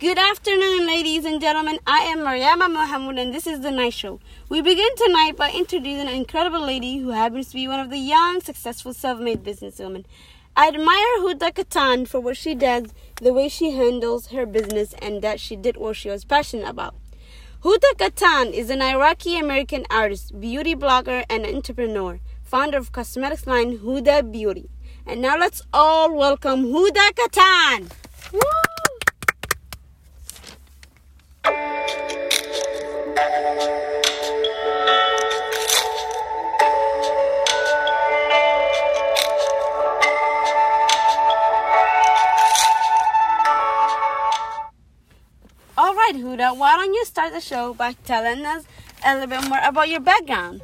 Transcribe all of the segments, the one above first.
Good afternoon, ladies and gentlemen. I am Mariama Mohamud, and this is the Night Show. We begin tonight by introducing an incredible lady who happens to be one of the young, successful, self-made businesswomen. I admire Huda Kattan for what she does, the way she handles her business, and that she did what she was passionate about. Huda Kattan is an Iraqi American artist, beauty blogger, and entrepreneur, founder of cosmetics line Huda Beauty. And now let's all welcome Huda Kattan. Woo! All right, Huda, why don't you start the show by telling us a little bit more about your background?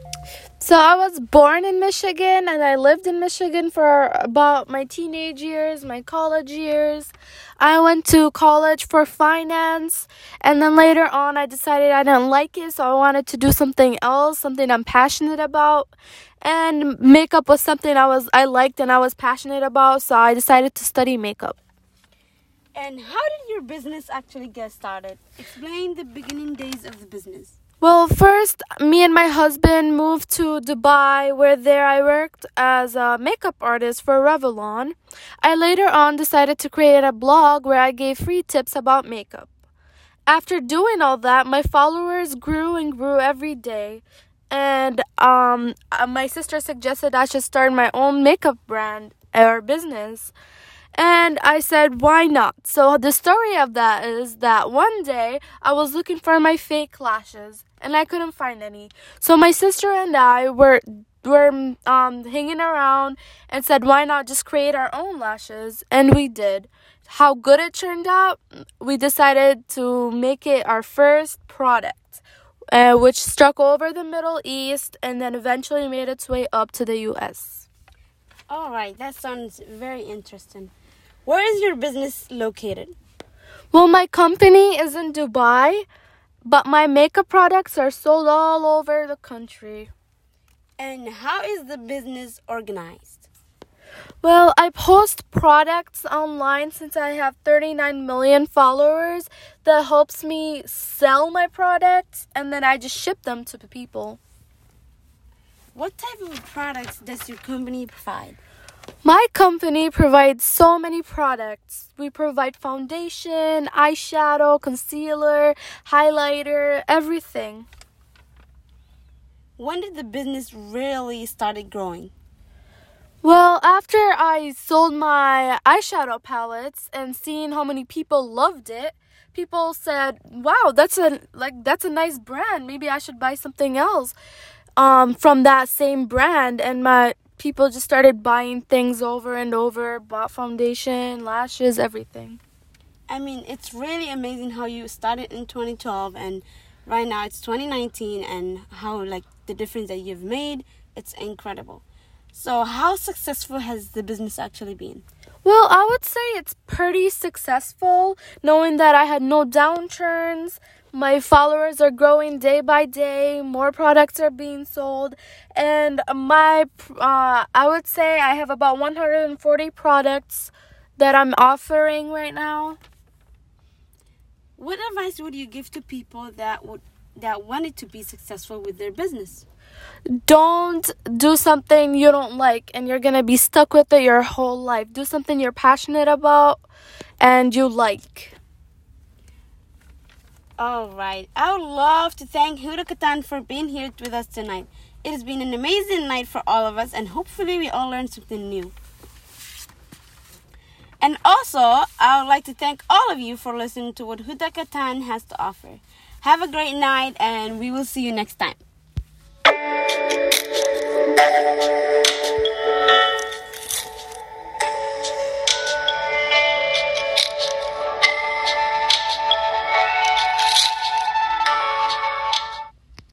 So I was born in Michigan and I lived in Michigan for about my teenage years, my college years. I went to college for finance and then later on I decided I didn't like it, so I wanted to do something else, something I'm passionate about. And makeup was something I was I liked and I was passionate about, so I decided to study makeup. And how did your business actually get started? Explain the beginning days of the business. Well, first, me and my husband moved to Dubai, where there I worked as a makeup artist for Revlon. I later on decided to create a blog where I gave free tips about makeup. After doing all that, my followers grew and grew every day. And um, uh, my sister suggested I should start my own makeup brand or business. And I said, why not? So the story of that is that one day I was looking for my fake lashes and I couldn't find any. So my sister and I were were um, hanging around and said, why not just create our own lashes? And we did. How good it turned out, we decided to make it our first product, uh, which struck over the Middle East and then eventually made its way up to the US. All right, that sounds very interesting. Where is your business located? Well, my company is in Dubai, but my makeup products are sold all over the country. And how is the business organized? Well, I post products online since I have 39 million followers that helps me sell my products and then I just ship them to the people. What type of products does your company provide? My company provides so many products. We provide foundation, eyeshadow, concealer, highlighter, everything. When did the business really started growing? Well, after I sold my eyeshadow palettes and seeing how many people loved it, people said, "Wow, that's a like that's a nice brand. Maybe I should buy something else." Um, from that same brand, and my people just started buying things over and over bought foundation lashes everything. I mean it's really amazing how you started in 2012 and right now it's 2019 and how like the difference that you've made it's incredible. So how successful has the business actually been? Well i would say it's pretty successful knowing that i had no downturns my followers are growing day by day more products are being sold and my uh, i would say i have about 140 products that i'm offering right now. What advice would you give to people that would that wanted to be successful with their business? Don't do something you don't like and you're gonna be stuck with it your whole life. Do something you're passionate about and you like all right. I would love to thank Huda Kattan for being here with us tonight. It has been an amazing night for all of us, and hopefully, we all learned something new. And also, I would like to thank all of you for listening to what Huda Kattan has to offer. Have a great night, and we will see you next time.